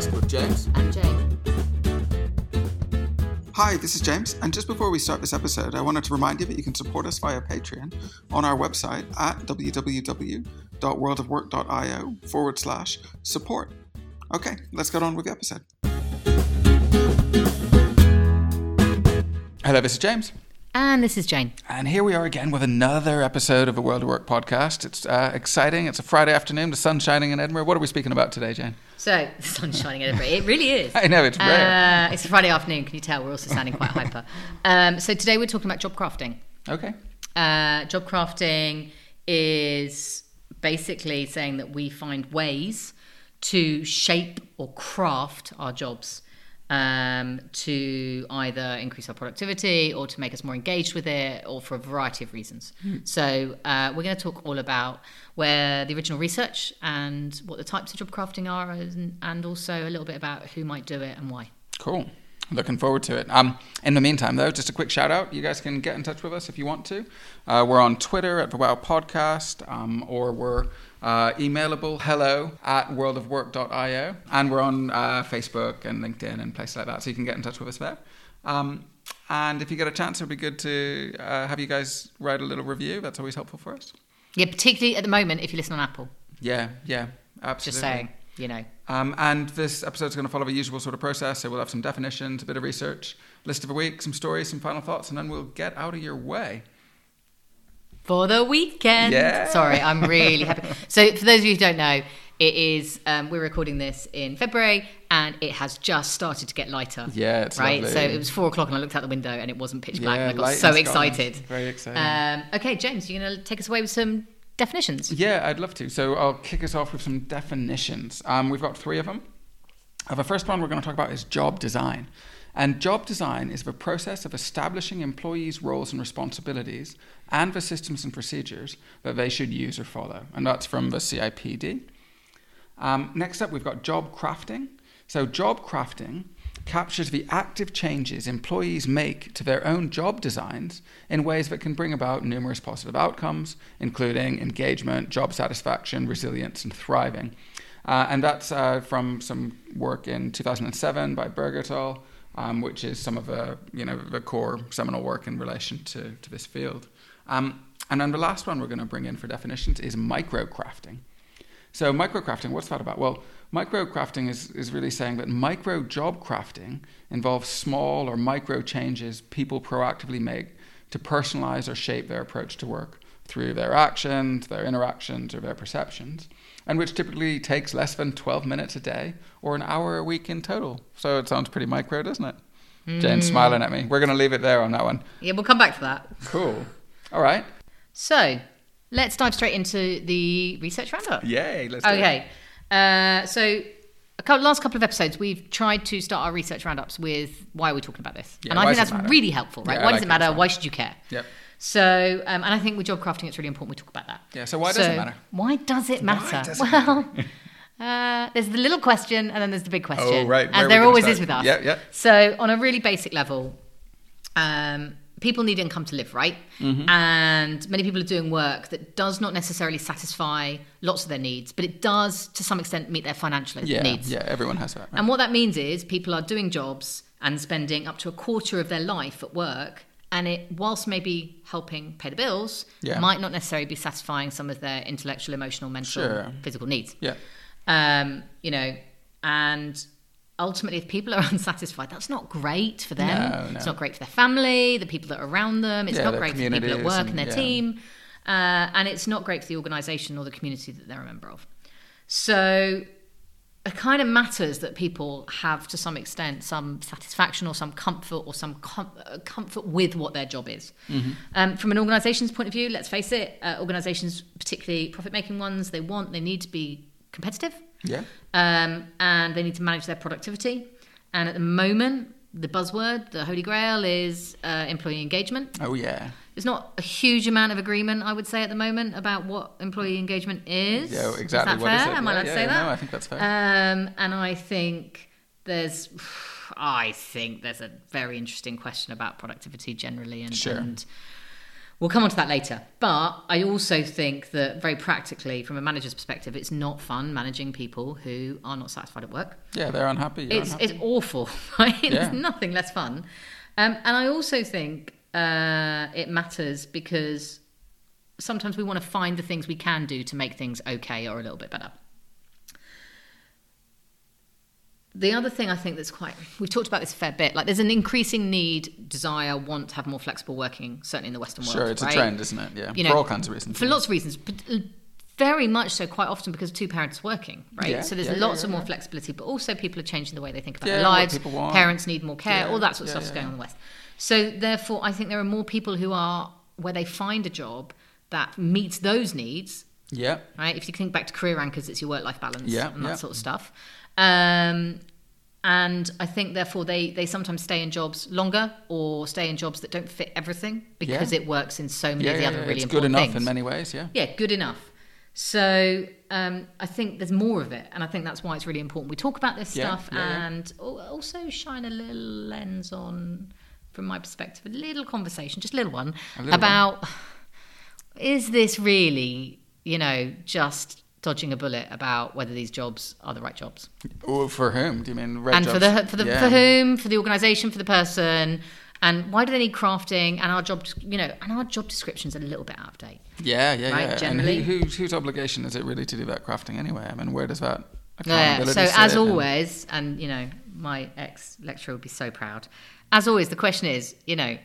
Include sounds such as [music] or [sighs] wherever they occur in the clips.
podcast with James and Jane. Hi, this is James, and just before we start this episode, I wanted to remind you that you can support us via Patreon on our website at www.worldofwork.io forward slash support. Okay, let's get on with the episode. Hello, this is James. And this is Jane. And here we are again with another episode of the World of Work podcast. It's uh, exciting. It's a Friday afternoon. The sun's shining in Edinburgh. What are we speaking about today, Jane? So, [laughs] the sun's shining in Edinburgh. It really is. [laughs] I know, it's rare. Uh, it's a Friday afternoon. Can you tell? We're also sounding quite [laughs] hyper. Um, so, today we're talking about job crafting. Okay. Uh, job crafting is basically saying that we find ways to shape or craft our jobs um, to either increase our productivity or to make us more engaged with it or for a variety of reasons. Mm. So, uh, we're going to talk all about where the original research and what the types of job crafting are, and, and also a little bit about who might do it and why. Cool. Looking forward to it. Um, in the meantime, though, just a quick shout out. You guys can get in touch with us if you want to. Uh, we're on Twitter at the Wow Podcast, um, or we're uh, emailable hello at worldofwork.io. And we're on uh, Facebook and LinkedIn and places like that, so you can get in touch with us there. Um, and if you get a chance, it would be good to uh, have you guys write a little review. That's always helpful for us. Yeah, particularly at the moment if you listen on Apple. Yeah, yeah, absolutely. Just saying, you know. Um, and this episode is going to follow the usual sort of process. So we'll have some definitions, a bit of research, list of the week, some stories, some final thoughts, and then we'll get out of your way for the weekend. Yeah. Sorry, I'm [laughs] really happy. So, for those of you who don't know, it is um, we're recording this in February, and it has just started to get lighter. Yeah, it's right. Lovely. So it was four o'clock, and I looked out the window, and it wasn't pitch black. Yeah, and I got so excited. Very exciting. Um, okay, James, you're going to take us away with some definitions. Yeah, I'd love to. So I'll kick us off with some definitions. Um, we've got three of them. Uh, the first one we're going to talk about is job design. And job design is the process of establishing employees' roles and responsibilities and the systems and procedures that they should use or follow. And that's from the CIPD. Um, next up, we've got job crafting. So, job crafting captures the active changes employees make to their own job designs in ways that can bring about numerous positive outcomes, including engagement, job satisfaction, resilience, and thriving. Uh, and that's uh, from some work in 2007 by Berg et al, um, which is some of the you know the core seminal work in relation to, to this field. Um, and then the last one we're going to bring in for definitions is microcrafting. So microcrafting, what's that about? Well, microcrafting is, is really saying that micro job crafting involves small or micro changes people proactively make to personalize or shape their approach to work through their actions, their interactions, or their perceptions and which typically takes less than 12 minutes a day or an hour a week in total. So it sounds pretty micro, doesn't it? Mm. Jane's smiling at me. We're going to leave it there on that one. Yeah, we'll come back to that. Cool. All right. So let's dive straight into the research roundup. Yay, let's do. Okay. Uh, so a couple, last couple of episodes, we've tried to start our research roundups with why are we talking about this? Yeah, and I think that's really helpful, right? Yeah, why like does it matter? Why should you care? Yep. So, um, and I think with job crafting, it's really important we talk about that. Yeah. So why does it matter? Why does it matter? Does it well, [laughs] uh, there's the little question, and then there's the big question. Oh, right. And there always start? is with us. Yeah, yeah. So, on a really basic level, um, people need income to live, right? Mm-hmm. And many people are doing work that does not necessarily satisfy lots of their needs, but it does to some extent meet their financial yeah, needs. Yeah, everyone has that. Right? And what that means is people are doing jobs and spending up to a quarter of their life at work and it whilst maybe helping pay the bills yeah. might not necessarily be satisfying some of their intellectual emotional mental sure. physical needs yeah um, you know and ultimately if people are [laughs] unsatisfied that's not great for them no, no. it's not great for their family the people that are around them it's yeah, not great for the people at work and, and their yeah. team uh, and it's not great for the organization or the community that they're a member of so it kind of matters that people have to some extent some satisfaction or some comfort or some com- uh, comfort with what their job is mm-hmm. um, from an organization's point of view let's face it uh, organizations particularly profit making ones they want they need to be competitive yeah um, and they need to manage their productivity and at the moment the buzzword the holy grail is uh, employee engagement oh yeah there's not a huge amount of agreement, I would say, at the moment about what employee engagement is. Yeah, exactly. Is that what fair? is it? Am I allowed to say that? No, I think that's fair. Um, and I think there's, [sighs] I think there's a very interesting question about productivity generally, and, Sure. and We'll come on to that later. But I also think that very practically, from a manager's perspective, it's not fun managing people who are not satisfied at work. Yeah, they're unhappy. It's, unhappy. [laughs] it's awful, right? Yeah. There's nothing less fun. Um, and I also think uh, it matters because sometimes we want to find the things we can do to make things okay or a little bit better. The other thing I think that's quite, we've talked about this a fair bit, like there's an increasing need, desire, want to have more flexible working, certainly in the Western world. sure, it's right? a trend, isn't it? Yeah, You for all kinds of reasons. For lots of reasons, but very much so, quite often because two parents working, right? Yeah, so there's yeah, yeah, lots yeah, of more yeah. flexibility, but also people are changing the way they think about Yeah, their lives. Parents need more care, Yeah, all that sort of yeah, stuff is going on in the West. So therefore, I think there are more people who are where they find a job that meets those needs Yeah, right? If you think back to career anchors, it's your work life balance Yeah, and that yeah. sort of stuff. Um, and I think therefore they they sometimes stay in jobs longer or stay in jobs that don't fit everything because Yeah. it works in so many yeah, of the yeah, other yeah. really it's good enough things. in many ways. Yeah, Yeah, good enough. So um, I think there's more of it, and I think that's why it's really important we talk about this stuff and al- also shine a little lens on, from my perspective, a little conversation, just a little one A little about is this really, you know, just dodging a bullet about whether these jobs are the right jobs, Oh, for whom? Do you mean red and for the for the Yeah. for whom, for the organisation, for the person. And why do they need crafting? And our job, you know, and our job description's are a little bit out of date. Yeah, yeah, right, yeah. generally. And who, whose, whose obligation is it really to do that crafting anyway? I mean, where does that Yeah. So as always, and you know, my ex lecturer would be so proud. As always, the question is, you know,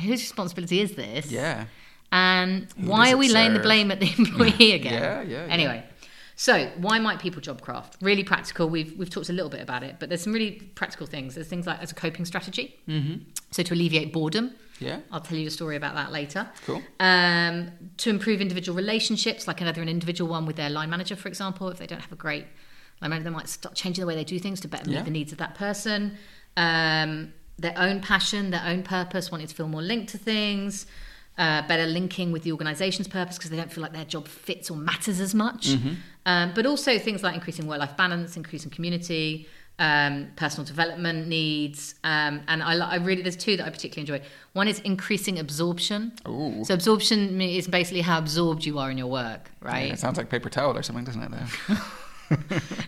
whose responsibility is this? yeah, And Who why are we laying the blame at the employee [laughs] again? Yeah, yeah, yeah. So why might people job craft? Really practical. We've we've talked a little bit about it, but there's some really practical things. There's things like as a coping strategy. Mm-hmm. So to alleviate boredom. yeah, I'll tell you a story about that later. Cool. Um, to improve individual relationships, like another an individual one with their line manager, for example, if they don't have a great line manager, they might start changing the way they do things to better meet Yeah. the needs of that person. Um, their own passion, their own purpose, wanting to feel more linked to things. Uh, better linking with the organisation's purpose because they don't feel like their job fits or matters as much. Mm-hmm. Um, but also things like increasing work-life balance, increasing community, um, personal development needs, um, and I, I really there's two that I particularly enjoy. One is increasing absorption. Ooh. So absorption is basically how absorbed you are in your work, right? Yeah, it sounds like paper towel or something, doesn't it? There. [laughs]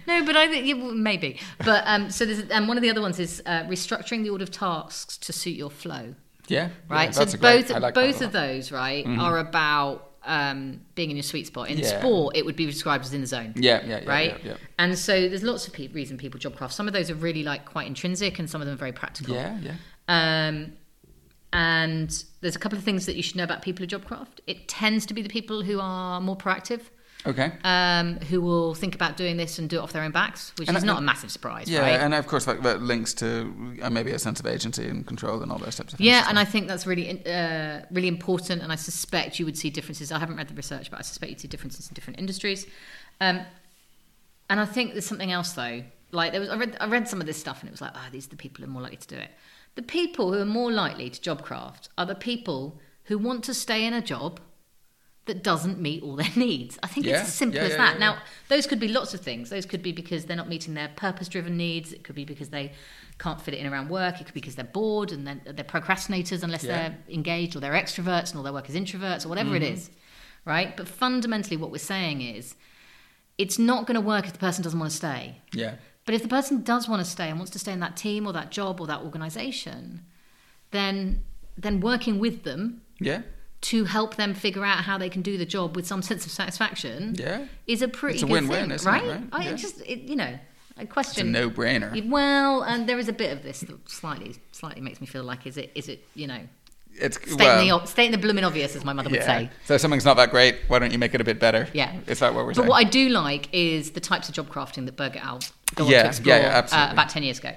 No, but I think yeah, well, maybe. But um, so there's and one of the other ones is uh, restructuring the order of tasks to suit your flow, Yeah, right? Yeah, so that's a great- both like both. Mm-hmm. of those, right, are about um, being in your sweet spot. In Yeah. sport, it would be described as in the zone. Yeah, yeah, yeah, right? yeah, yeah. And so there's lots of pe- reason people job craft. Some of those are really like quite intrinsic, and some of them are very practical. Yeah, yeah. Um, and there's a couple of things that you should know about people who job craft. It tends to be the people who are more proactive, Okay. um, who will think about doing this and do it off their own backs, which And is I- not a massive surprise, Yeah, right? and of course, like that links to uh, maybe a sense of agency and control and all those types of things. Yeah, and. I think that's really, uh, really important. And I suspect you would see differences. I haven't read the research, but I suspect you'd see differences in different industries. Um, and I think there's something else though. Like there was, I read, I read some of this stuff, and it was like, oh, these are the people who are more likely to do it. The people who are more likely to job craft are the people who want to stay in a job that doesn't meet all their [laughs] needs. I think Yeah, it's as simple yeah, as that. now, those could be lots of things. Those could be because they're not meeting their purpose-driven needs. It could be because they can't fit it in around work. It could be because they're bored and then they're procrastinators unless they're engaged, or they're extroverts and all their work is introverts, or whatever it Mm-hmm. is, right? But fundamentally, what we're saying is, it's not going to work if the person doesn't want to stay. yeah, But if the person does want to stay and wants to stay in that team or that job or that organization, then then working with them yeah, to help them figure out how they can do the job with some sense of satisfaction yeah. is a pretty It's a good win-win, thing, isn't it, right? right? I Yeah. just it, you know, I It's a question. no-brainer. well, and there is a bit of this that slightly slightly makes me feel like is it is it you know It's state well, in the in the blooming obvious as my mother would say. So if something's not that great, why don't you make it a bit better? Yeah. Is that what we're But saying? But what I do like is the types of job crafting that Berg et al go on Yeah, to yeah, explore yeah, uh, absolutely. Mm-hmm. about 10 years ago.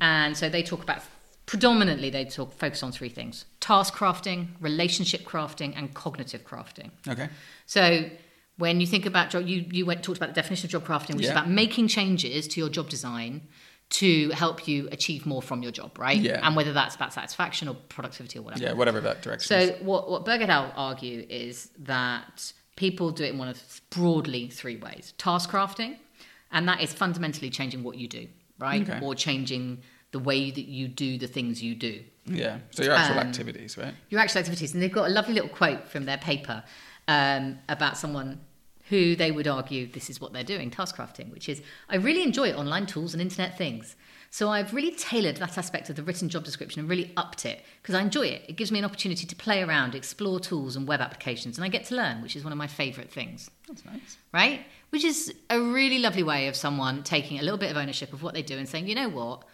And so they talk about, predominantly, they talk focus on three things task crafting, relationship crafting, and cognitive crafting. okay. So when you think about job, you, you went talked about the definition of job crafting, which is about making changes to your job design to help you achieve more from your job, right? Yeah. And whether that's about satisfaction or productivity or whatever. Yeah, whatever that direction So is. what what Berg et al argue is that people do it in one of broadly three ways: task crafting, and that is fundamentally changing what you do, right, Okay. or changing the way that you do the things you do Yeah. So your actual Um, activities, right? your actual activities. And they've got a lovely little quote from their paper um, about someone who they would argue this is what they're doing, task crafting, which is I really enjoy online tools and internet things. So I've really tailored that aspect of the written job description and really upped it because I enjoy it. It gives me an opportunity to play around, explore tools and web applications, and I get to learn, which is one of my favourite things That's nice. right? Which is a really lovely way of someone taking a little bit of ownership of what they do and saying, you know what?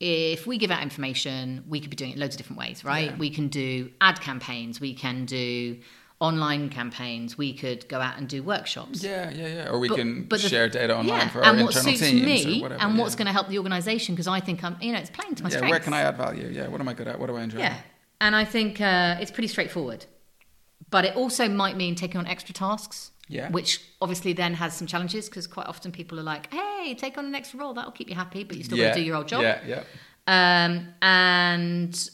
If we give out information, we could be doing it loads of different ways, right? Yeah. We can do ad campaigns, we can do online campaigns, we could go out and do workshops. Yeah, yeah, yeah. Or we But- can but the- share data online yeah, for our and what internal suits teams me or whatever. and what's yeah. going to help the organisation because I think I'm, you know, it's playing to my yeah, strengths. where can I add value? Yeah, what am I good at? What do I enjoy? Yeah, and I think uh, it's pretty straightforward. But it also might mean taking on extra tasks. Yeah. Which obviously then has some challenges because quite often people are like, "Hey, take on the next role. That'll keep you happy, but you still got to do your old job." Yeah, yeah. Um, and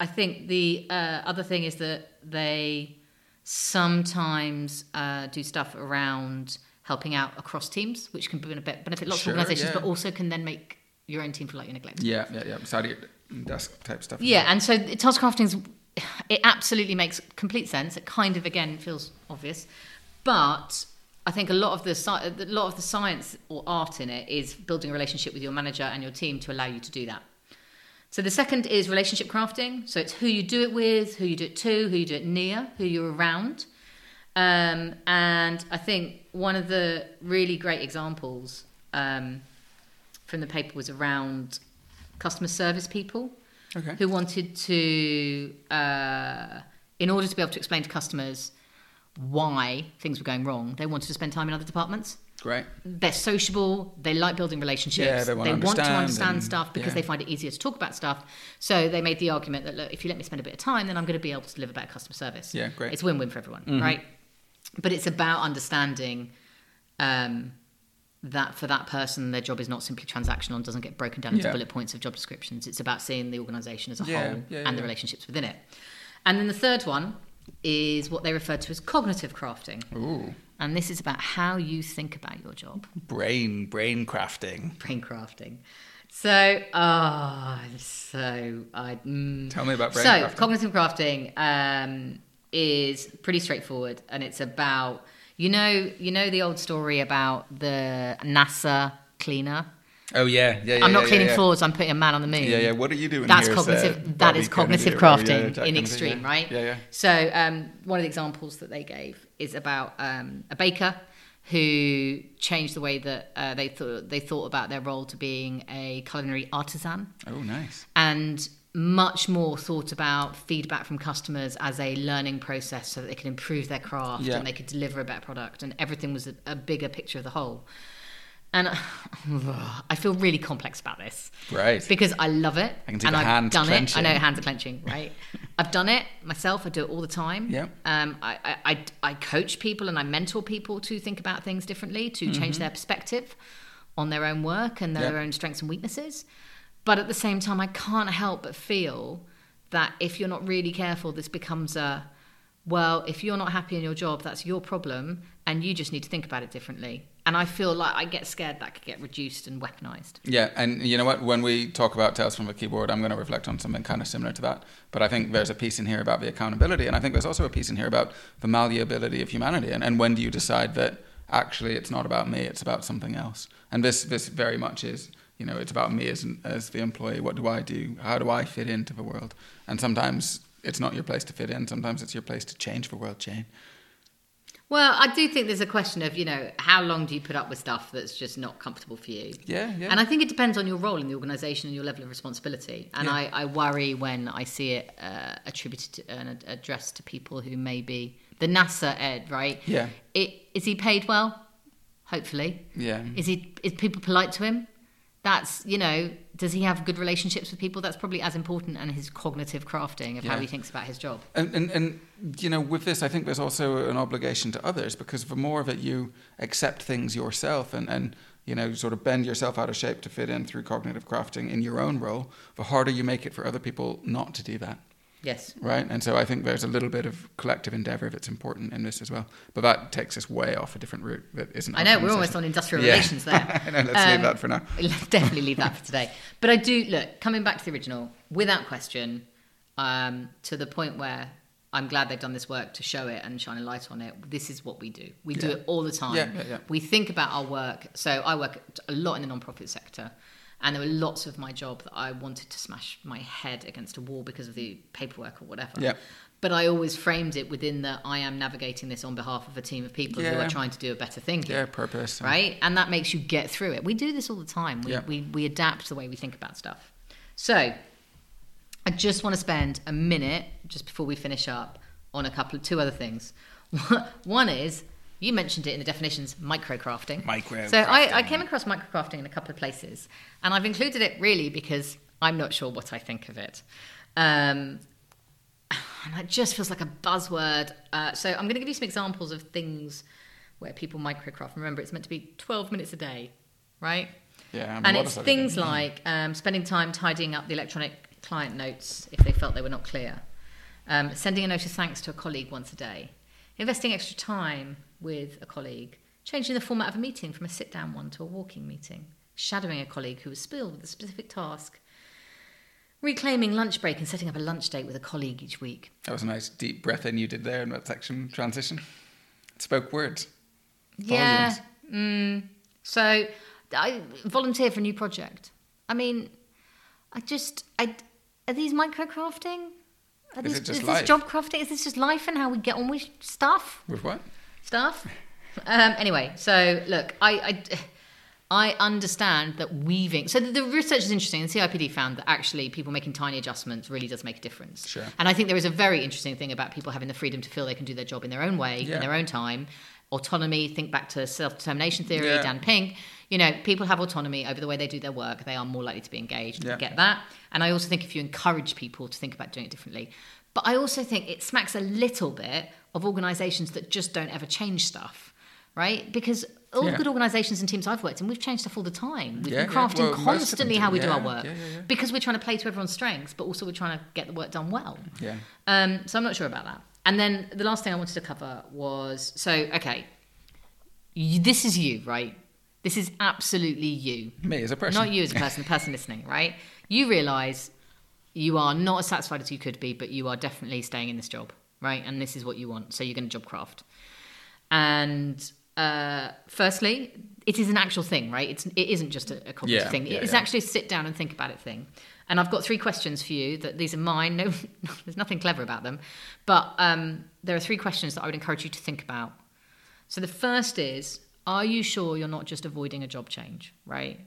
I think the uh, other thing is that they sometimes uh, do stuff around helping out across teams, which can benefit, benefit lots Sure, of organisations, yeah. but also can then make your own team feel like you're neglected. Yeah, yeah, yeah. Side of desk type stuff. Yeah, and so task crafting is it absolutely makes complete sense. It kind of again feels obvious, but I think a lot of the a lot of the science or art in it is building a relationship with your manager and your team to allow you to do that. So the second is relationship crafting. So it's who you do it with, who you do it to, who you do it near, who you're around. Um, and I think one of the really great examples um, from the paper was around customer service people Okay. who wanted to, uh, in order to be able to explain to customers why things were going wrong, they wanted to spend time in other departments. Great. They're sociable. They like building relationships. Yeah, they want to understand understand and- stuff because yeah. they find it easier to talk about stuff. So they made the argument that look, if you let me spend a bit of time, then I'm going to be able to deliver better customer service. Yeah, great. It's win-win for everyone, Mhm. right? But it's about understanding um, that for that person, their job is not simply transactional and doesn't get broken down into Yeah. bullet points of job descriptions. It's about seeing the organisation as a whole and the relationships within it. And then the third one is what they refer to as cognitive crafting. Ooh, And this is about how you think about your job, brain, brain crafting. brain crafting. So, oh, so I. Mm. Tell me about brain so, crafting. cognitive crafting um, is pretty straightforward, and it's about you know you know the old story about the NASA cleaner. Oh yeah, yeah. yeah I'm not yeah, cleaning yeah, floors. I'm putting a man on the moon. Yeah, yeah. What are you doing? That's here, cognitive. That Bobby is cognitive crafting in thing, extreme, right? Yeah, yeah. So um, one of the examples that they gave is about um, a baker who changed the way that uh, they thought they thought about their role to being a culinary artisan Oh, nice. and much more thought about feedback from customers as a learning process so that they could improve their craft and they could deliver a better product and everything was a, a bigger picture of the whole and [sighs] I feel really complex about this Right. because I love it I can see and the I've hands done clenching. it. I know hands are clenching, right? [laughs] I've done it myself. I do it all the time. Yeah. Um, I, I, I, coach people and I mentor people to think about things differently, to change their perspective on their own work and their Mm-hmm. Own strengths and weaknesses. But at the same time, I can't help but feel that if you're not really careful, this becomes a well, if you're not happy in your job, that's your problem, and you just need to think about it differently. And I feel like I get scared that could get reduced and weaponized. Yeah, and you know what? When we talk about Tales from a Keyboard, I'm going to reflect on something kind of similar to that. But I think there's a piece in here about the accountability, and I think there's also a piece in here about the malleability of humanity. And, and when do you decide that actually it's not about me, it's about something else? And this this very much is, you know, it's about me as as the employee. What do I do? How do I fit into the world? And sometimes it's not your place to fit in. Sometimes it's your place to change the world, Jane. Well, I do think there's a question of, you know, how long do you put up with stuff that's just not comfortable for you? Yeah, yeah. And I think it depends on your role in the organisation and your level of responsibility. And Yeah. I, I worry when I see it uh, attributed to, and addressed to people who may be the NASA ed, right? Yeah. It, is he paid well? Hopefully. yeah. Is he? Is people polite to him? That's you know. Does he have good relationships with people? That's probably as important and his cognitive crafting of how he thinks about his job. And, and, and, you know, with this, I think there's also an obligation to others because the more that you accept things yourself and, and, you know, sort of bend yourself out of shape to fit in through cognitive crafting in your own role, the harder you make it for other people not to do that. Yes. right? And so I think there's a little bit of collective endeavor that's important in this as well. But that takes us way off a different route that isn't. I know we're almost on industrial Yeah. relations there. [laughs] I know, let's leave Um, that for now. [laughs] Let's definitely leave that for today. But I do look coming back to the original without question, um, to the point where I'm glad they've done this work to show it and shine a light on it. This is what we do. We do it all the time. Yeah, yeah, yeah. We think about our work. So I work a lot in the non-profit sector. And there were lots of my job that I wanted to smash my head against a wall because of the paperwork or whatever. Yeah. But I always framed it within that I am navigating this on behalf of a team of people who are trying to do a better thing here Yeah, purpose. right? And that makes you get through it. We do this all the time. We, Yeah. we, we adapt the way we think about stuff. So, I just want to spend a minute just before we finish up on a couple of two other things. [laughs] One is you mentioned it in the definitions microcrafting. So I, I came across microcrafting in a couple of places, and I've included it really because I'm not sure what I think of it. Um, and it just feels like a buzzword. Uh, so I'm going to give you some examples of things where people microcraft. Remember, it's meant to be 12 minutes a day, right? Yeah, I'm and it's things like um, spending time tidying up the electronic client notes if they felt they were not clear, um, sending a note of thanks to a colleague once a day, investing extra time with a colleague, changing the format of a meeting from a sit down one to a walking meeting, shadowing a colleague who was spilled with a specific task, reclaiming lunch break and setting up a lunch date with a colleague each week. That was a nice deep breath in you did there in that section transition. It spoke words. Yeah. Mm, so I volunteer for a new project. I mean, I just I are these microcrafting? Are Is these, it just is life? this job crafting? Is this just life and how we get on with stuff? With what? Stuff. Um, anyway, so look, I, I I understand that weaving. So the, the research is interesting, The CIPD found that actually people making tiny adjustments really does make a difference. Sure. And I think there is a very interesting thing about people having the freedom to feel they can do their job in their own way, Yeah. in their own time. Autonomy. Think back to self-determination theory, Yeah. Dan Pink. You know, people have autonomy over the way they do their work. They are more likely to be engaged. Yeah. Get that. And I also think if you encourage people to think about doing it differently, but I also think it smacks a little bit of organisations that just don't ever change stuff, right? Because all the Yeah. good organisations and teams I've worked in, we've changed stuff all the time. We've Yeah, been yeah. crafting Well, of them constantly how we do our work yeah, yeah, yeah. because we're trying to play to everyone's strengths, but also we're trying to get the work done well. Yeah. Um, so I'm not sure about that. And then the last thing I wanted to cover was so okay, you, this is you, right? This is absolutely you. Me as a person. Not you as a [laughs] person, the person listening, right? You realize you are not as satisfied as you could be, but you are definitely staying in this job, right? And this is what you want. So you're going to job craft. And uh, firstly, it is an actual thing, right? It's, it isn't just a, a cognitive Yeah, thing. yeah, it's yeah. actually a sit down and think about it thing. And I've got three questions for you. That these are mine. No, [laughs] there's nothing clever about them, but um, there are three questions that I would encourage you to think about. So the first is: Are you sure you're not just avoiding a job change, right?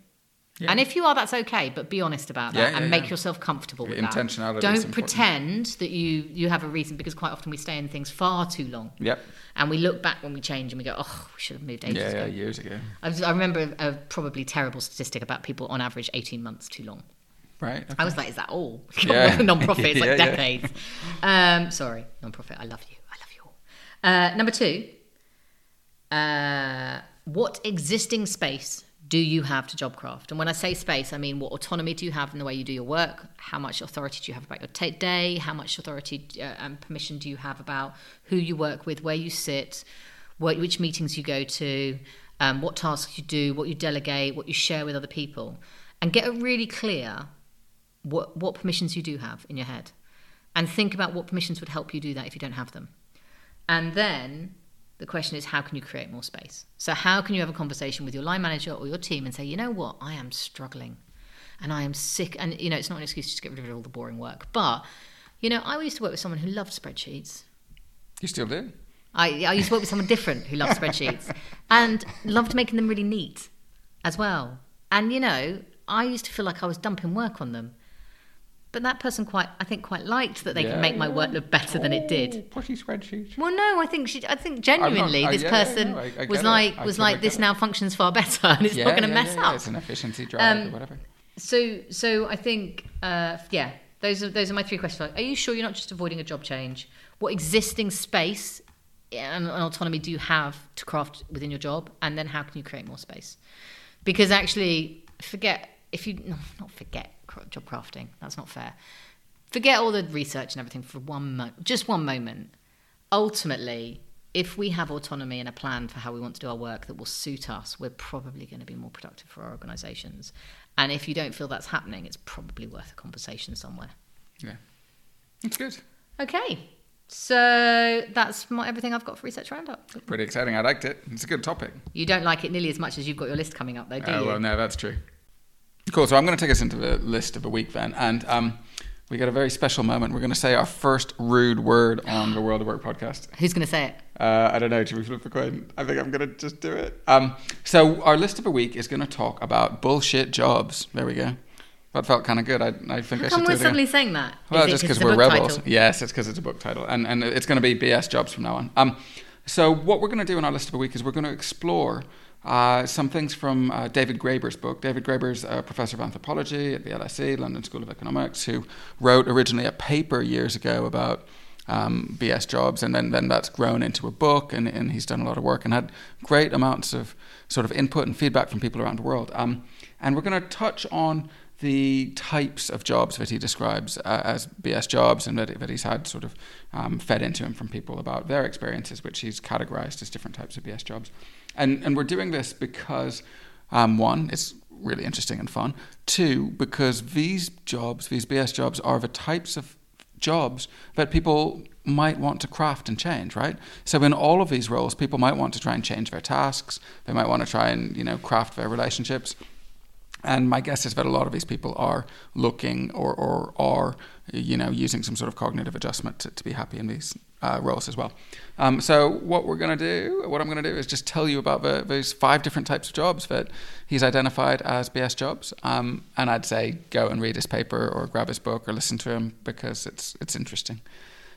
Yeah. And if you are, that's okay. But be honest about that Yeah, yeah, and make yourself comfortable with Intentionality that. Don't pretend that you you have a reason because quite often we stay in things far too long. Yep. And we look back when we change and we go, oh, we should have moved ages Yeah, yeah, years ago. I, was, I remember a, a probably terrible statistic about people on average 18 months too long. Right. I was like, is that all? [laughs] Yeah. [laughs] non-profit, it's [laughs] like Yeah, yeah. decades. Um, sorry, non-profit. I love you. I love you all. Uh, number two, uh, what existing space do you have to jobcraft? And when I say space, I mean what autonomy do you have in the way you do your work? How much authority do you have about your ta day? How much authority uh, and permission do you have about who you work with, where you sit, what, which meetings you go to, um, what tasks you do, what you delegate, what you share with other people? And get really clear what, what permissions you do have in your head and think about what permissions would help you do that if you don't have them. And then the question is, how can you create more space? So, how can you have a conversation with your line manager or your team and say, you know what, I am struggling and I am sick. And, you know, it's not an excuse to just get rid of all the boring work. But, you know, I used to work with someone who loved spreadsheets. You still do? I, I used to work with someone different who loved spreadsheets [laughs] and loved making them really neat as well. And, you know, I used to feel like I was dumping work on them. But that person quite, I think, quite liked that they Yeah, could make my work look better than it did. Oh, Pushy spreadsheet. Well, no, I think she. I think genuinely, I- this yeah, yeah, person no, I- I was like I was like this now functions far better, and it's Yeah, not going to yeah, mess yeah, yeah, up. It's an efficiency drive Um, or whatever. So, so I think, uh, yeah, those are those are my three questions. Are you sure you're not just avoiding a job change? What existing space and, autonomy do you have to craft within your job, and then how can you create more space? Because actually, forget if you no, not forget job crafting. That's not fair. forget all the research and everything for one mo- just one moment. Ultimately, if we have autonomy and a plan for how we want to do our work that will suit us, we're probably going to be more productive for our organisations. And if you don't feel that's happening, it's probably worth a conversation somewhere. Yeah. It's good. Okay, so that's my, everything I've got for research roundup. Pretty exciting. I liked it. It's a good topic. You don't like it nearly as much as you've got your list coming up, though, do Oh, you? well, no, that's true. Cool. So I'm going to take us into the list of the week then. And um, we got a very special moment. We're going to say our first rude word on the World of Work podcast. Who's going to say it? Uh, I don't know. Should we flip a coin? I think I'm going to just do it. Um, so our list of the week is going to talk about bullshit jobs. There we go. That felt kind of good. I, I think How I come should we're it again. suddenly saying that? Well, just because we're rebels. title? Yes, it's because it's a book title, and and it's going to be BS jobs from now on. Um, so what we're going to do in our list of the week is we're going to explore uh, some things from uh, David Graeber's book. David Graeber's a professor of anthropology at the LSE, London School of Economics, who wrote originally a paper years ago about um, BS jobs, and then, then that's grown into a book, and, and he's done a lot of work and had great amounts of sort of input and feedback from people around the world. Um, and we're going to touch on the types of jobs that he describes uh, as BS jobs and that, that he's had sort of um, fed into him from people about their experiences, which he's categorized as different types of BS jobs. And, and we're doing this because, um, one, it's really interesting and fun. Two, because these jobs, these BS jobs, are the types of jobs that people might want to craft and change, right? So in all of these roles, people might want to try and change their tasks. They might want to try and you know craft their relationships. And my guess is that a lot of these people are looking or, or are, you know, using some sort of cognitive adjustment to, to be happy in these uh, roles as well. Um, so what we're going to do, what I'm going to do is just tell you about the, those five different types of jobs that he's identified as BS jobs. Um, and I'd say go and read his paper or grab his book or listen to him because it's, it's interesting.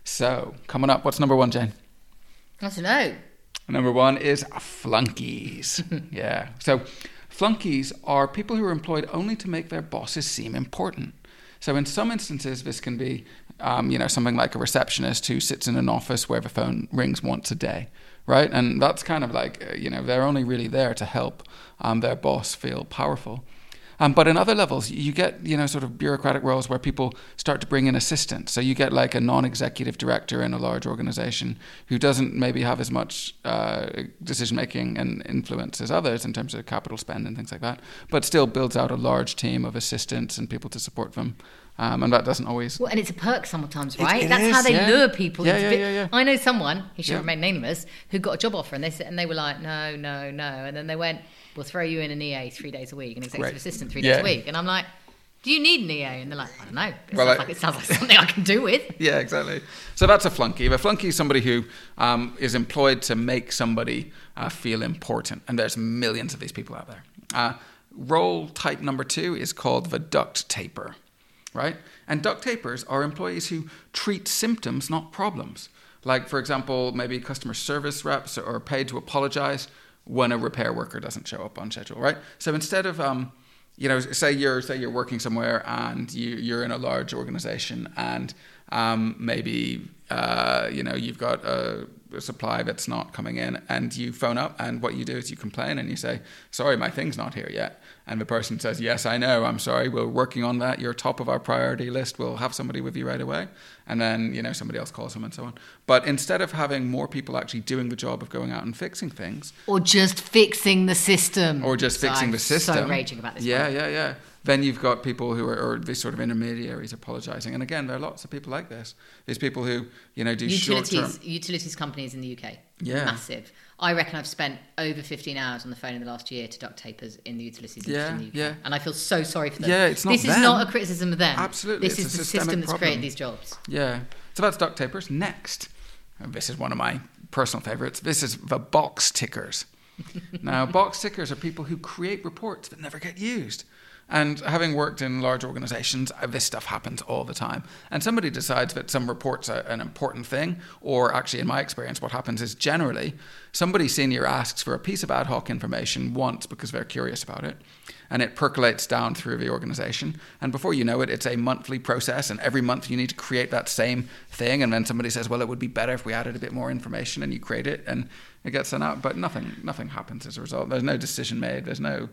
So coming up, what's number one, Jane? I don't know. Number one is flunkies. [laughs] yeah. So flunkies are people who are employed only to make their bosses seem important. So in some instances, this can be, um, you know, something like a receptionist who sits in an office where the phone rings once a day, right? And that's kind of like, uh, you know, they're only really there to help um, their boss feel powerful. Um, but in other levels, you get you know sort of bureaucratic roles where people start to bring in assistants. So you get like a non-executive director in a large organization who doesn't maybe have as much uh, decision making and influence as others in terms of capital spend and things like that, but still builds out a large team of assistants and people to support them. Um, and that doesn't always. Well, and it's a perk sometimes, right? it That's is, how they yeah. lure people. Yeah, yeah, yeah, yeah. I know someone who should remain nameless who got a job offer, and they said, and they were like, no, no, no, and then they went, we'll throw you in an EA three days a week, an executive Right. assistant three days a week, and I'm like, do you need an EA? And they're like, I don't know. It, Well, sounds, like, it sounds like something I can do with. [laughs] Yeah, exactly. So that's a flunky. A flunky is somebody who um, is employed to make somebody uh, feel important, and there's millions of these people out there. Uh, role type number two is called the duct taper, right? And duct tapers are employees who treat symptoms, not problems. Like, for example, maybe customer service reps are paid to apologize when a repair worker doesn't show up on schedule, right? So instead of um, you know, say you're say you're working somewhere and you, you're in a large organization and um, maybe uh, you know you've got a, a supply that's not coming in and you phone up and what you do is you complain and you say sorry my thing's not here yet and the person says yes I know I'm sorry we're working on that you're top of our priority list we'll have somebody with you right away and then you know somebody else calls them and so on but instead of having more people actually doing the job of going out and fixing things Or just fixing the system. or just So fixing I'm the system. So raging about this. Yeah, one. yeah, yeah. Then you've got people who are, or these sort of intermediaries apologising, and again, there are lots of people like this. These people who, you know, do short. Utilities, utilities companies in the UK. Yeah. Massive. I reckon I've spent over 15 hours on the phone in the last year to duct tapers in the utilities Yeah, industry in the UK. yeah. And I feel so sorry for them. Yeah, it's not This is not a criticism of them. Absolutely, This it's is a the system that's problem. created these jobs. Yeah. So that's duct tapers. Next, oh, this is one of my personal favourites. This is the box tickers. [laughs] now, box tickers are people who create reports that never get used. And having worked in large organizations, uh, this stuff happens all the time. And somebody decides that some report's a, an important thing, or actually, in my experience, what happens is generally somebody senior asks for a piece of ad hoc information once because they're curious about it, and it percolates down through the organization. And before you know it, it's a monthly process, and every month you need to create that same thing. And then somebody says, "Well, it would be better if we added a bit more information," and you create it, and it gets sent out. But nothing, nothing happens as a result. There's no decision made. There's no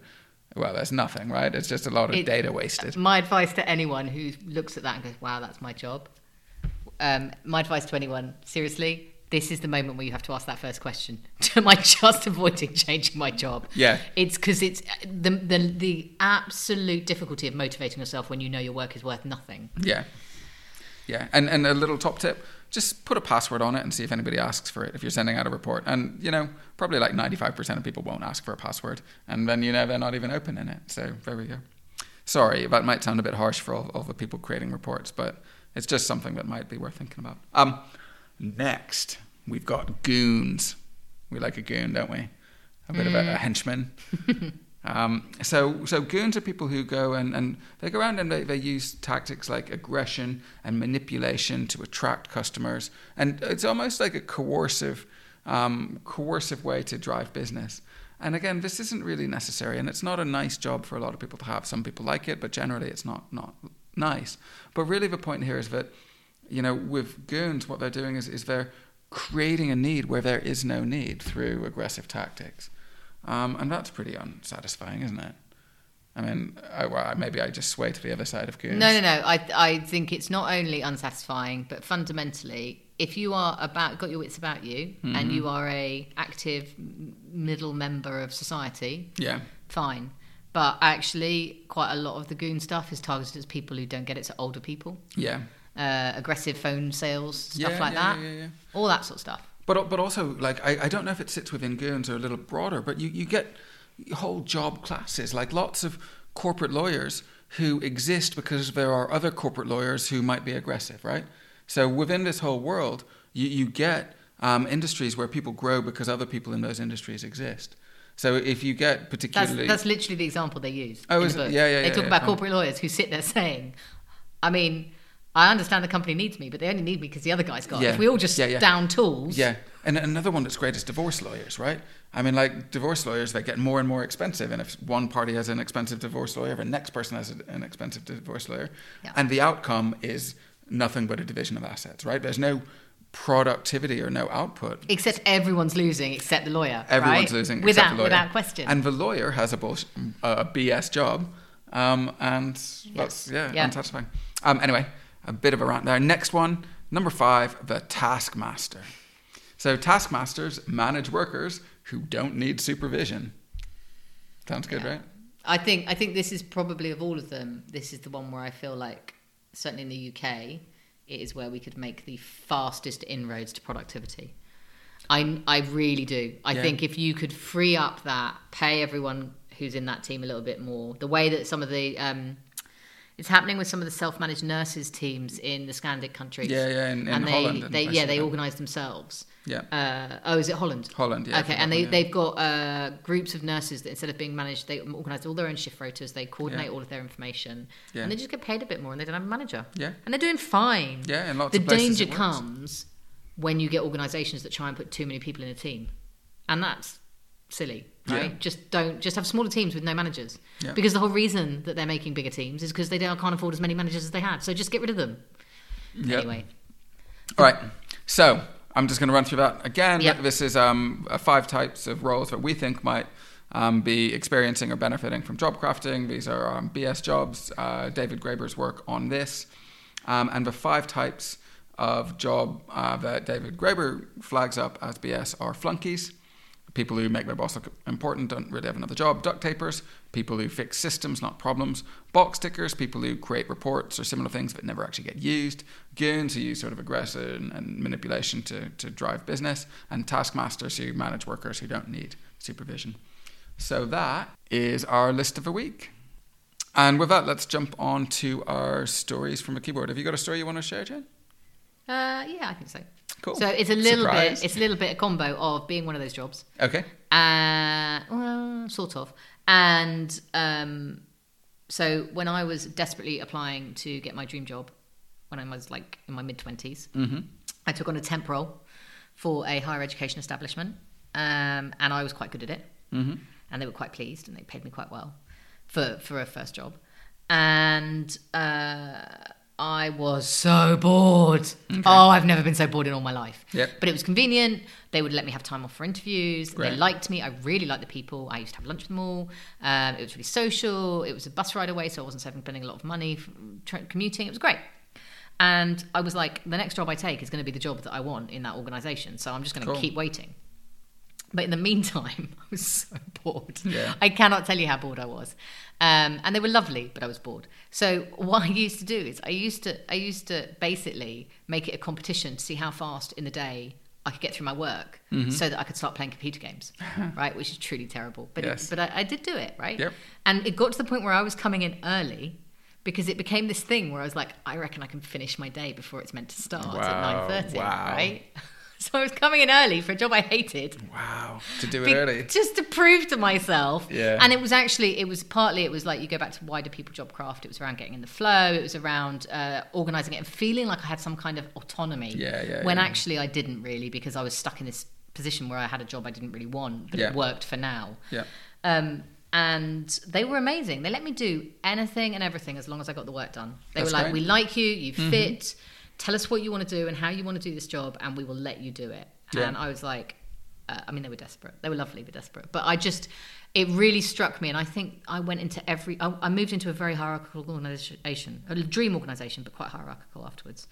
well, there's nothing, right? It's just a lot of It- data wasted. My advice to anyone who looks at that and goes, "Wow, that's my job." Um, my advice to anyone, seriously, this is the moment where you have to ask that first question: [laughs] Am I just avoiding changing my job? Yeah. It's because it's the, the the absolute difficulty of motivating yourself when you know your work is worth nothing. Yeah. Yeah. And and a little top tip, just put a password on it and see if anybody asks for it if you're sending out a report. And you know, probably like 95% of people won't ask for a password and then you know they're not even opening it. So there we go. Sorry, that might sound a bit harsh for all, all the people creating reports, but it's just something that might be worth thinking about. Um next, we've got goons. We like a goon, don't we? A bit of a, a henchman. [laughs] Um, so, so goons are people who go and, and they go around and they, they use tactics like aggression and manipulation to attract customers, and it's almost like a coercive, um, coercive way to drive business. And again, this isn't really necessary, and it's not a nice job for a lot of people to have. Some people like it, but generally, it's not not nice. But really, the point here is that you know, with goons, what they're doing is is they're creating a need where there is no need through aggressive tactics. Um, and that's pretty unsatisfying, isn't it? I mean, I, well, maybe I just sway to the other side of goons. No, no, no. I I think it's not only unsatisfying, but fundamentally, if you are about got your wits about you and you are a active middle member of society, Yeah, fine. But actually, quite a lot of the goon stuff is targeted at people who don't get it, so older people, yeah, uh, aggressive phone sales, stuff yeah, like yeah, that, yeah. all that sort of stuff. But but also like I, I don't know if it sits within goons or a little broader, but you, you get whole job classes like lots of corporate lawyers who exist because there are other corporate lawyers who might be aggressive, right? So within this whole world, you, you get um, industries where people grow because other people in those industries exist. So if you get particularly that's literally the example they use. Oh, is the it? Yeah, yeah, They yeah, talk yeah, about fine. corporate lawyers who sit there saying, I mean, I understand the company needs me, but they only need me because the other guy's got. it. Yeah. If we all just Yeah, yeah. down tools, Yeah, and another one that's great is divorce lawyers, right? I mean, like divorce lawyers, they get more and more expensive, and if one party has an expensive divorce lawyer, the next person has an expensive divorce lawyer, and the outcome is nothing but a division of assets, right? There's no productivity or no output. except everyone's losing except the lawyer. Everyone's right? losing without except the lawyer. without question. And the lawyer has a bullsh- a BS job, um, and that's yeah, Yeah. unsatisfying. Um, anyway, a bit of a rant there. Next one, number five, the taskmaster. So taskmasters manage workers who don't need supervision. Sounds good, Yeah. right? I think I think this is probably of all of them, this is the one where I feel like certainly in the UK, it is where we could make the fastest inroads to productivity. I I really do. I Yeah. think if you could free up that, pay everyone who's in that team a little bit more, the way that some of the um, it's happening with some of the self-managed nurses teams in the Scandic countries. Yeah, yeah, in- in and they, Holland and they yeah, they organise themselves. Yeah. Uh, oh, is it Holland? Holland, yeah, Okay, and they, yeah. they've got uh, groups of nurses that instead of being managed, they organise all their own shift rotas, they coordinate Yeah. all of their information, Yeah. and they just get paid a bit more and they don't have a manager. Yeah. And they're doing fine. Yeah, in lots the of places The danger comes when you get organisations that try and put too many people in a team. And that's silly, right? Yeah. Just don't, just have smaller teams with no managers. Yeah. Because the whole reason that they're making bigger teams is because they don't, can't afford as many managers as they had. So just get rid of them. Yep. Anyway. All right. So I'm just going to run through that again. Yep. This is um, uh, five types of roles that we think might um, be experiencing or benefiting from job crafting. These are um, BS jobs. Uh, David Graeber's work on this. Um, and the five types of job uh, that David Graeber flags up as BS are flunkies, people who make their boss look important, don't really have another job, duct tapers, people who fix systems, not problems, box tickers, people who create reports or similar things that never actually get used, goons who use sort of aggression and manipulation to, to drive business, and taskmasters who manage workers who don't need supervision. So that is our list of the week. And with that, let's jump on to our stories from a keyboard. Have you got a story you want to share, Jen? Uh, yeah, I think so. Cool. So it's a little bit, it's a little bit a combo of being one of those jobs Okay. Uh, well, sort of. And um, so when I was desperately applying to get my dream job, when I was like in my mid 20s, Mm-hmm. I took on a temp role for a higher education establishment. Um, and I was quite good at it. Mm-hmm. And they were quite pleased and they paid me quite well for, for a first job. And uh, I was so bored. Oh, I've never been so bored in all my life. Yep. But it was convenient. They would let me have time off for interviews. They liked me. I really liked the people. I used to have lunch with them all. Um, it was really social. It was a bus ride away, so I wasn't spending a lot of money commuting. It was great. And I was like, the next job I take is going to be the job that I want in that organization. So I'm just going to Cool. keep waiting. But in the meantime, [laughs] I was so bored. Yeah. I cannot tell you how bored I was. Um, and they were lovely, but I was bored. So [laughs] what I used to do is I used to I used to basically make it a competition to see how fast in the day I could get through my work, Mm-hmm. so that I could start playing computer games, [laughs] right? Which is truly terrible, but Yes. it, but I, I did do it, right? Yep. And it got to the point where I was coming in early because it became this thing where I was like, I reckon I can finish my day before it's meant to start Wow, at nine thirty, wow. right? [laughs] So I was coming in early for a job I hated. Wow. To do it Be- early. just to prove to myself. Yeah. And it was actually, it was partly, it was like you go back to why do people job craft? It was around getting in the flow. It was around uh, organizing it and feeling like I had some kind of autonomy. Yeah, yeah, When yeah. actually I didn't really because I was stuck in this position where I had a job I didn't really want, but Yeah. it worked for now. Yeah. Um, and they were amazing. They let me do anything and everything as long as I got the work done. They That's were like, great. Mm-hmm. "We like you. You fit. Tell us what you want to do and how you want to do this job, and we will let you do it." Yeah. And I was like, uh, "I mean, they were desperate. They were lovely, but desperate." But I just, it really struck me, and I think I went into every. I, I moved into a very hierarchical organization, a dream organization, but quite hierarchical afterwards.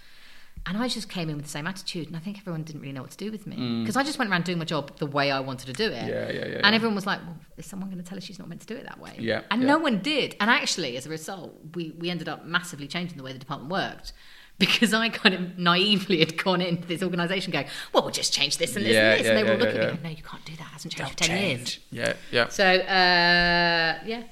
And I just came in with the same attitude, and I think everyone didn't really know what to do with me because I just went around doing my job the way I wanted to do it. Mm. Yeah, yeah, yeah, And yeah. everyone was like, "Well, is someone going to tell her she's not meant to do it that way?" Yeah, And yeah. no one did. And actually, as a result, we we ended up massively changing the way the department worked. Because I kind of naively had gone into this organisation going, well, we'll just change this and this Yeah, and this. yeah, and they were yeah, all looking at me no, you can't do that. It hasn't changed Don't for 10 years. Yeah. Yeah. So uh, yeah,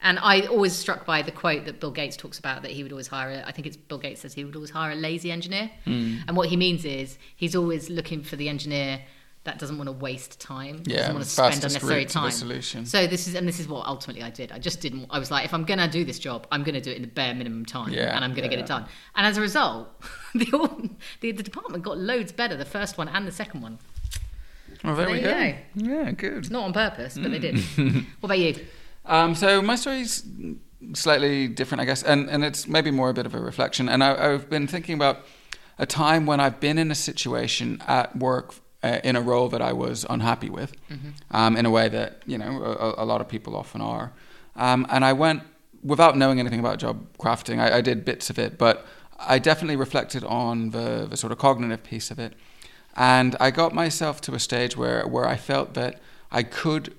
and I always struck by the quote that Bill Gates talks about that he would always hire. A, I think it's Bill Gates says he would always hire a lazy engineer, Hmm. and what he means is he's always looking for the engineer that doesn't want to waste time, Yeah, doesn't want to spend unnecessary route to the time. solution. So this is and this is what ultimately I did. I just didn't. I was like, if I'm going to do this job, I'm going to do it in the bare minimum time, Yeah, and I'm going to yeah, get it done. And as a result, [laughs] the, all- the the department got loads better, the first one and the second one. Well, there, There we you go. Yeah, good. Not on purpose, but they did. [laughs] What about you? Um, so my story's slightly different, I guess, and, and it's maybe more a bit of a reflection. And I, I've been thinking about a time when I've been in a situation at work uh, in a role that I was unhappy with, um, in a way that you know a, a lot of people often are. Um, and I went without knowing anything about job crafting. I, I did bits of it, but I definitely reflected on the, the sort of cognitive piece of it. And I got myself to a stage where, where I felt that I could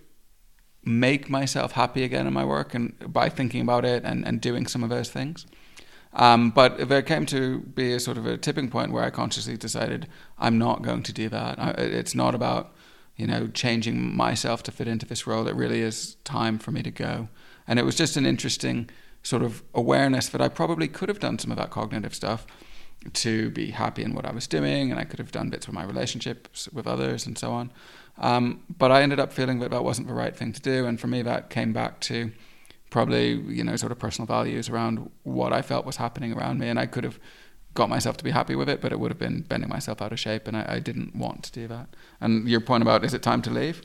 make myself happy again in my work and by thinking about it and, and doing some of those things. Um, but there came to be a sort of a tipping point where I consciously decided I'm not going to do that. I, it's not about you know changing myself to fit into this role. It really is time for me to go. And it was just an interesting sort of awareness that I probably could have done some of that cognitive stuff to be happy in what I was doing, and I could have done bits with my relationships with others and so on. Um, but I ended up feeling that that wasn't the right thing to do, and for me, that came back to probably you know sort of personal values around what I felt was happening around me, and I could have got myself to be happy with it, but it would have been bending myself out of shape, and I, I didn't want to do that. And your point about is it time to leave?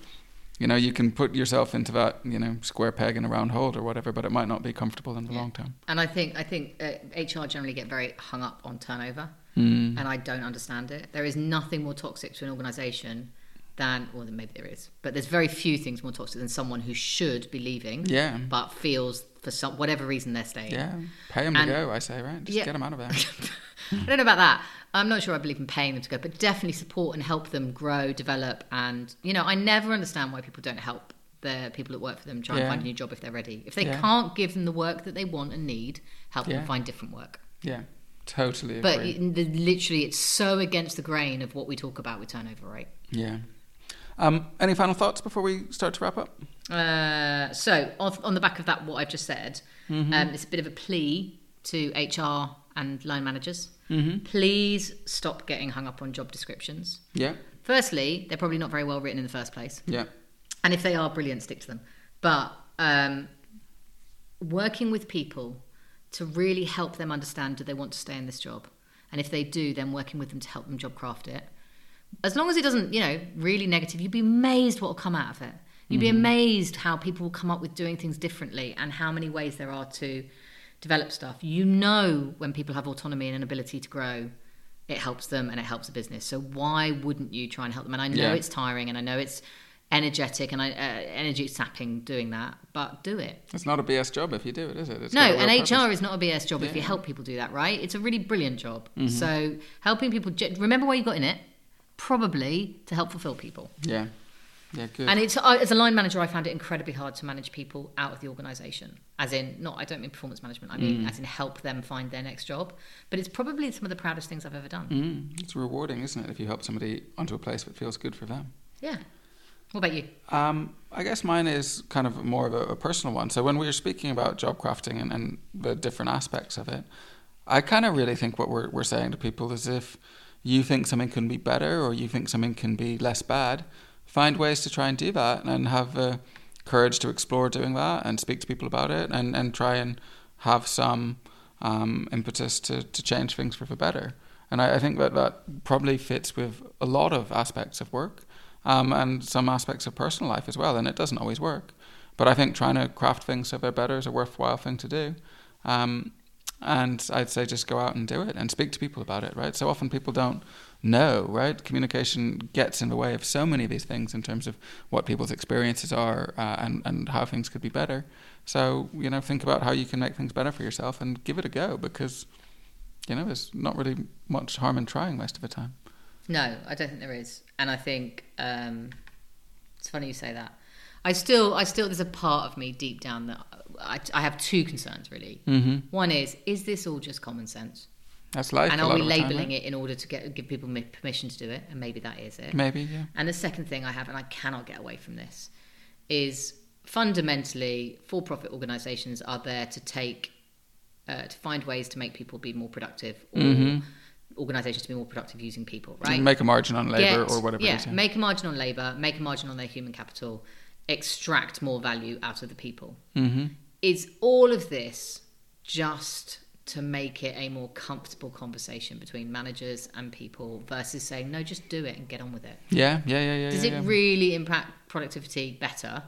You know, you can put yourself into that you know square peg in a round hole or whatever, but it might not be comfortable in the long term. And I think I think uh, HR generally get very hung up on turnover, Mm. and I don't understand it. There is nothing more toxic to an organisation than, well, then maybe there is, but there's very few things more toxic than someone who should be leaving, Yeah. but feels for some whatever reason they're staying. Yeah, pay them And- to go. I say, right? Just Yeah. get them out of there. [laughs] I don't know about that. I'm not sure I believe in paying them to go, but definitely support and help them grow, develop, and you know, I never understand why people don't help the people that work for them try and find a new job if they're ready. If they Yeah. can't give them the work that they want and need, help Yeah. them find different work. Yeah, totally But agree. it- the, literally, it's so against the grain of what we talk about with turnover rate. yeah. Um, any final thoughts before we start to wrap up? Uh, so, on, on the back of that, what I've just said, Mm-hmm. um, it's a bit of a plea to HR and line managers. Mm-hmm. Please stop getting hung up on job descriptions. Yeah, Firstly, they're probably not very well written in the first place. yeah, And if they are brilliant, stick to them. But um, working with people to really help them understand do they want to stay in this job? And if they do, then working with them to help them job craft it. As long as it doesn't, you know, really negative, you'd be amazed what will come out of it. You'd be amazed how people will come up with doing things differently and how many ways there are to develop stuff. You know when people have autonomy and an ability to grow, it helps them and it helps the business. So why wouldn't you try and help them? And I know Yeah. it's tiring and I know it's energetic and I, uh, energy sapping doing that, but do it. It's not a BS job if you do it, is it? It's No, and purpose. HR is not a BS job if you help people do that, right? It's a really brilliant job. Mm-hmm. So helping people, remember why you got in it? Probably to help fulfill people. Yeah. Yeah, good. And it's as a line manager, I found it incredibly hard to manage people out of the organisation. As in, not I don't mean performance management. I mean, Mm. as in help them find their next job. But it's probably some of the proudest things I've ever done. Mm, it's rewarding, isn't it, if you help somebody onto a place that feels good for them? Yeah. What about you? Um, I guess mine is kind of more of a, a personal one. So when we were speaking about job crafting and, and the different aspects of it, I kind of really think what we're, we're saying to people is if you think something can be better or you think something can be less bad, find ways to try and do that and have the courage to explore doing that and speak to people about it and, and try and have some um, impetus to, to change things for the better. And I, I think that that probably fits with a lot of aspects of work um, and some aspects of personal life as well. And it doesn't always work. But I think trying to craft things so they're better is a worthwhile thing to do. Um, and I'd say just go out and do it and speak to people about it, right? So often people don't know, right? Communication gets in the way of so many of these things in terms of what people's experiences are uh, and, and how things could be better. So, you know, think about how you can make things better for yourself and give it a go because, you know, there's not really much harm in trying most of the time. No, I don't think there is. And I think um, it's funny you say that. I still, I still, there's a part of me deep down that I, I have two concerns really. Mm-hmm. One is, is this all just common sense? That's life. and are we time, labeling right? it in order to get give people permission to do it? And maybe that is it. Maybe, yeah. And the second thing I have, and I cannot get away from this, is fundamentally for-profit organisations are there to take, uh, to find ways to make people be more productive, or Mhm. organisations to be more productive using people, right? Make a margin on labour or whatever yeah. Yeah. make a margin on labour, make a margin on their human capital, extract more value out of the people. mm-hmm. Is all of this just to make it a more comfortable conversation between managers and people versus saying no, just do it and get on with it? Yeah, yeah, yeah, yeah. Does yeah, it yeah. really impact productivity better?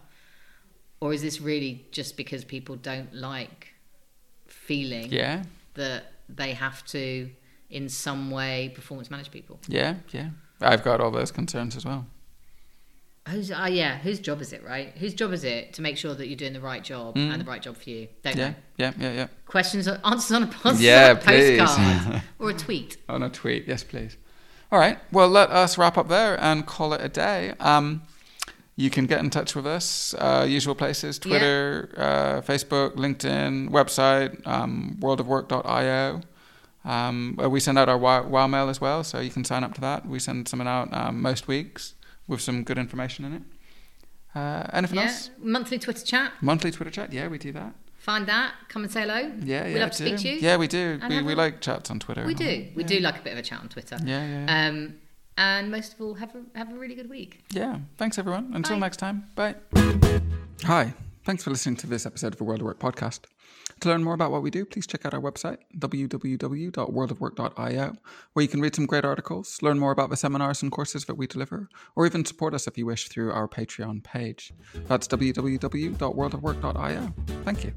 Or is this really just because people don't like feeling Yeah, that they have to, in some way, performance manage people? yeah, yeah. I've got all those concerns as well. Who's, uh, yeah, whose job is it, right? Whose job is it to make sure that you're doing the right job and the right job for you? Don't Mm. Yeah, know. yeah, yeah, yeah. Questions, or answers on a, [laughs] answers Yeah, on a please. postcard [laughs] or a tweet. On a tweet, yes, please. All right. Well, let us wrap up there and call it a day. Um, you can get in touch with us. Uh, usual places: Twitter, uh, Facebook, LinkedIn, website, um, worldofwork.io. Um, uh, we send out our wow mail as well, so you can sign up to that. We send something out um, most weeks with some good information in it. Uh, anything Yeah, else? monthly Twitter chat. Monthly Twitter chat. Yeah, we do that. Find that. Come and say hello. Yeah, yeah. we love to do. speak to you. Yeah, we do. And We, we a- like chats on Twitter. we and all do. We yeah. do like a bit of a chat on Twitter. Yeah, yeah. yeah. Um, and most of all, have a have a really good week. Yeah. Thanks, everyone. Until Bye. next time. Bye. Hi. Thanks for listening to this episode of the World of Work podcast. To learn more about what we do, please check out our website, www.worldofwork.io, where you can read some great articles, learn more about the seminars and courses that we deliver, or even support us if you wish through our Patreon page. That's www.worldofwork.io. Thank you.